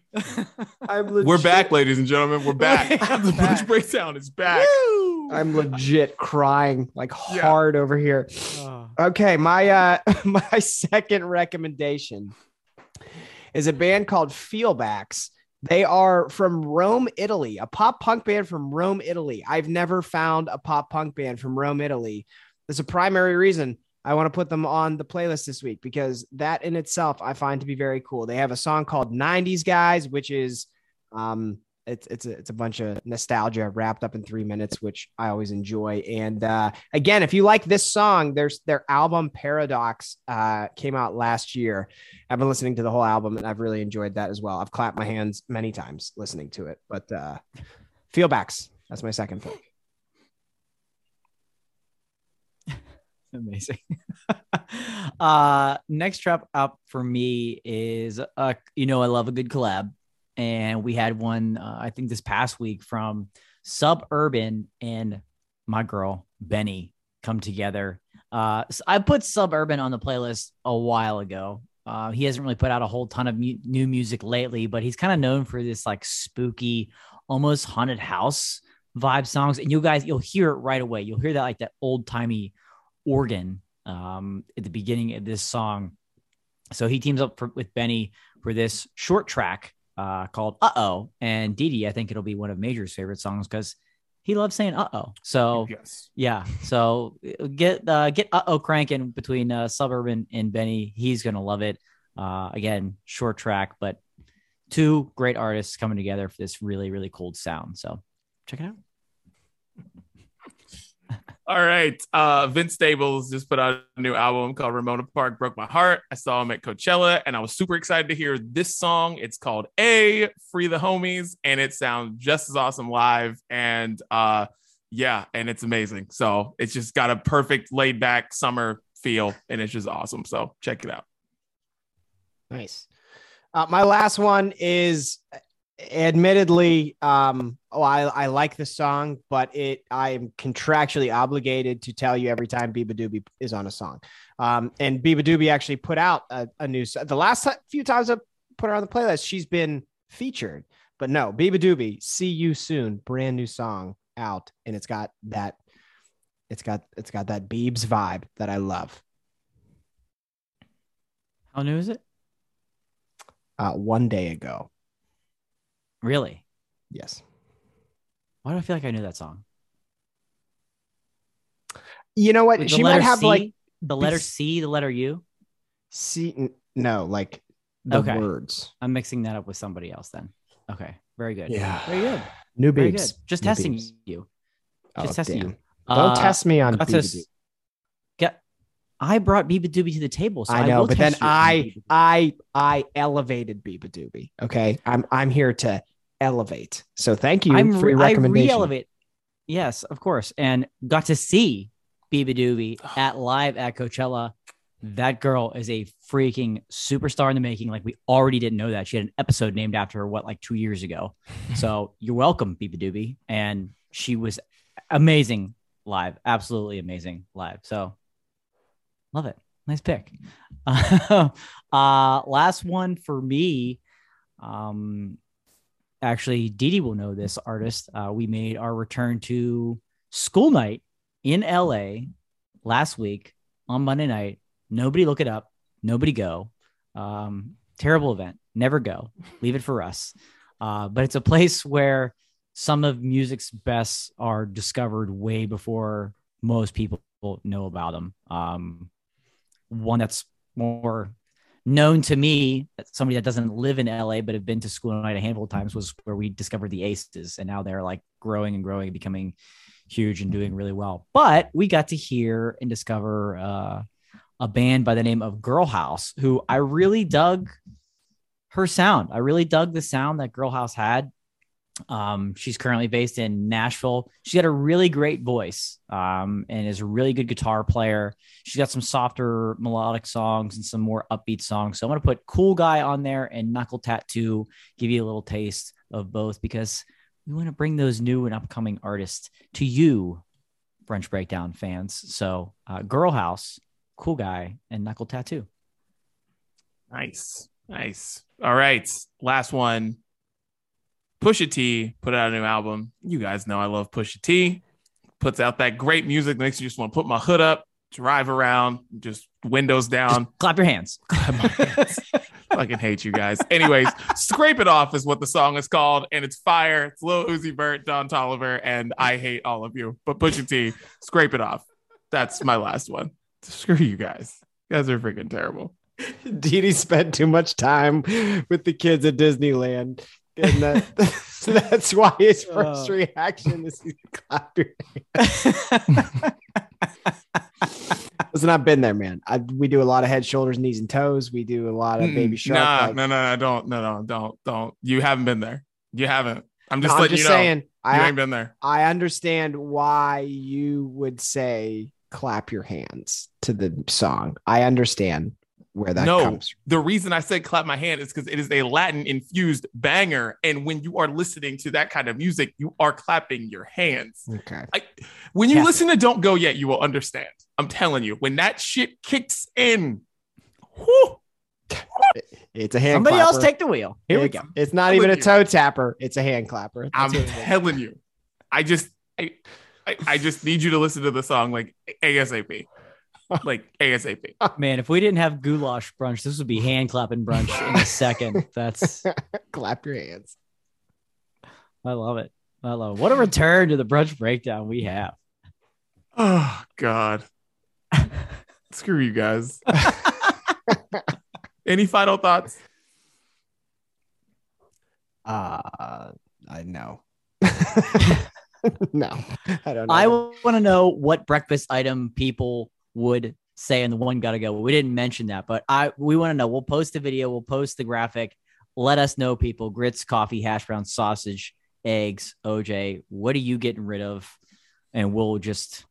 I'm legit, We're back, ladies and gentlemen. We're back. I'm the back. Bush breakdown is back. I'm legit crying like Yeah. hard over here. Oh. Okay, my uh my second recommendation is a band called Feelbacks. They are from Rome, Italy, a pop punk band from Rome, Italy. I've never found a pop punk band from Rome, Italy. That's a primary reason I want to put them on the playlist this week because that in itself I find to be very cool. They have a song called 90s Guys, which is um it's it's a, it's a bunch of nostalgia wrapped up in three minutes, which I always enjoy. And uh, again, if you like this song, there's their album Paradox uh, came out last year. I've been listening to the whole album and I've really enjoyed that as well. I've clapped my hands many times listening to it. But uh, Feelbacks, that's my second pick. Amazing. uh next trap up for me is uh you know I love a good collab and we had one uh, I think this past week from Sub Urban and my girl Benee come together. Uh so I put Sub Urban on the playlist a while ago. Uh, he hasn't really put out a whole ton of mu- new music lately, but he's kind of known for this like spooky, almost haunted house vibe songs. And you guys, you'll hear it right away. You'll hear that like that old timey organ um, at the beginning of this song. So he teams up for, with Benee for this short track uh, called "Uh Oh," and Dee Dee, I think it'll be one of Major's favorite songs because he loves saying "Uh Oh." So Yes. yeah, so get uh, get "Uh Oh" cranking between uh, Sub Urban and Benee. He's gonna love it. Uh, again, short track, but two great artists coming together for this really really cool sound. So check it out. All right. Uh, Vince Staples just put out a new album called Ramona Park Broke My Heart. I saw him at Coachella and I was super excited to hear this song. It's called Aye Free the Homies and it sounds just as awesome live. And uh, yeah, and it's amazing. So it's just got a perfect laid back summer feel and it's just awesome. So check it out. Nice. Uh, my last one is admittedly um oh I, I like the song but it i am contractually obligated to tell you every time beabadoobee is on a song. Um and beabadoobee actually put out a, a new the last few times i put her on the playlist she's been featured. But no beabadoobee see you soon brand new song out and it's got that it's got it's got that beebs vibe that i love. How new is it? uh one day ago. Really? yes Why do I feel like I knew that song? you know what she might have C? like the letter C, the letter U. See, no, like the Okay. words. I'm mixing that up with somebody else then. Okay, very good. Yeah. very good. New good. Just New testing beeps. you. Oh, Just testing damn. you. Don't Uh, test me on Biba. Get. I brought Beabadoobee to the table, so I know, will but then test you on I, I, I elevated Beabadoobee. Okay, I'm, I'm here to elevate. So thank you I'm for re- your I recommendation. re-elevate. Yes, of course, and got to see Beabadoobee at live at Coachella. That girl is a freaking superstar in the making. Like we already didn't know that. She had an episode named after her, what, like two years ago. So you're welcome, Beabadoobee. And she was amazing live, absolutely amazing live. So Love it. Nice pick. uh, last one for me. Um, actually, Didi will know this artist. Uh, we made our return to school night in LA last week on Monday night. Nobody look it up. Nobody go. Um, terrible event. Never go. Leave it for us. Uh, but it's a place where some of music's best are discovered way before most people know about them. Um, one that's more known to me, somebody that doesn't live in LA but have been to school night a handful of times, was where we discovered the Aces, and now they're like growing and growing and becoming huge and doing really well. But we got to hear and discover uh, a band by the name of Girlhouse, who I really dug her sound. I really dug the sound that Girlhouse had. Um, she's currently based in Nashville. She's got a really great voice um, and is a really good guitar player. She's got some softer melodic songs and some more upbeat songs. So I'm going to put Cool Guy on there and Knuckle Tattoo, give you a little taste of both because we want to bring those new and upcoming artists to you, Brunch Breakdown fans. So uh, Girlhouse, Cool Guy, and Knuckle Tattoo. Nice. Nice. All right. Last one. Pusha T put out a new album. You guys know I love Pusha T. Puts out that great music makes you just want to put my hood up, drive around, just windows down. Just clap your hands. Clap my hands. Fucking hate you guys. Anyways, Scrape It Off is what the song is called, and it's fire. It's Lil Uzi Vert, Don Toliver, and I hate all of you. But Pusha T, Scrape It Off. That's my last one. Screw you guys. You guys are freaking terrible. Didi spent too much time with the kids at Disneyland. And that, that's why his uh. first Oh. reaction is to clap your hands. Listen, I've been there, man. I, we do a lot of head, shoulders, knees, and toes. We do a lot of mm, baby Mm-mm. shark. Nah, like- no, no, no, don't, no, no, don't, don't. You haven't been there. You haven't. I'm just No, I'm letting just you know. saying. you ain't been there. I understand why you would say clap your hands to the song. I understand where that no, comes from. the reason I said clap my hand is because it is a Latin infused banger, and when you are listening to that kind of music, you are clapping your hands. Okay. When you Yeah. listen to "Don't Go Yet," you will understand. I'm telling you, when that shit kicks in, whew, It's a hand Somebody clapper. else take the wheel. Here we go. It's not I'm even a with you. toe tapper. It's a hand clapper. I'm That's what it is. telling you. I just, I, I, I just need you to listen to the song like ASAP, like ASAP. Man, if we didn't have goulash brunch, this would be hand clapping brunch in a second. That's clap your hands. I love it. I love it. What a return to the brunch breakdown we have. Oh God, screw you guys. Any final thoughts? Uh, I know. no, I don't know. I want to know what breakfast item people would say in the one gotta go. We didn't mention that, but I we want to know. We'll post the video, we'll post the graphic. Let us know, people. Grits, coffee, hash brown, sausage, eggs, OJ. What are you getting rid of? And we'll just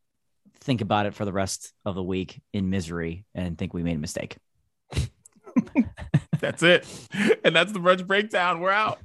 think about it for the rest of the week in misery and think we made a mistake. That's it, and that's the brunch breakdown. We're out.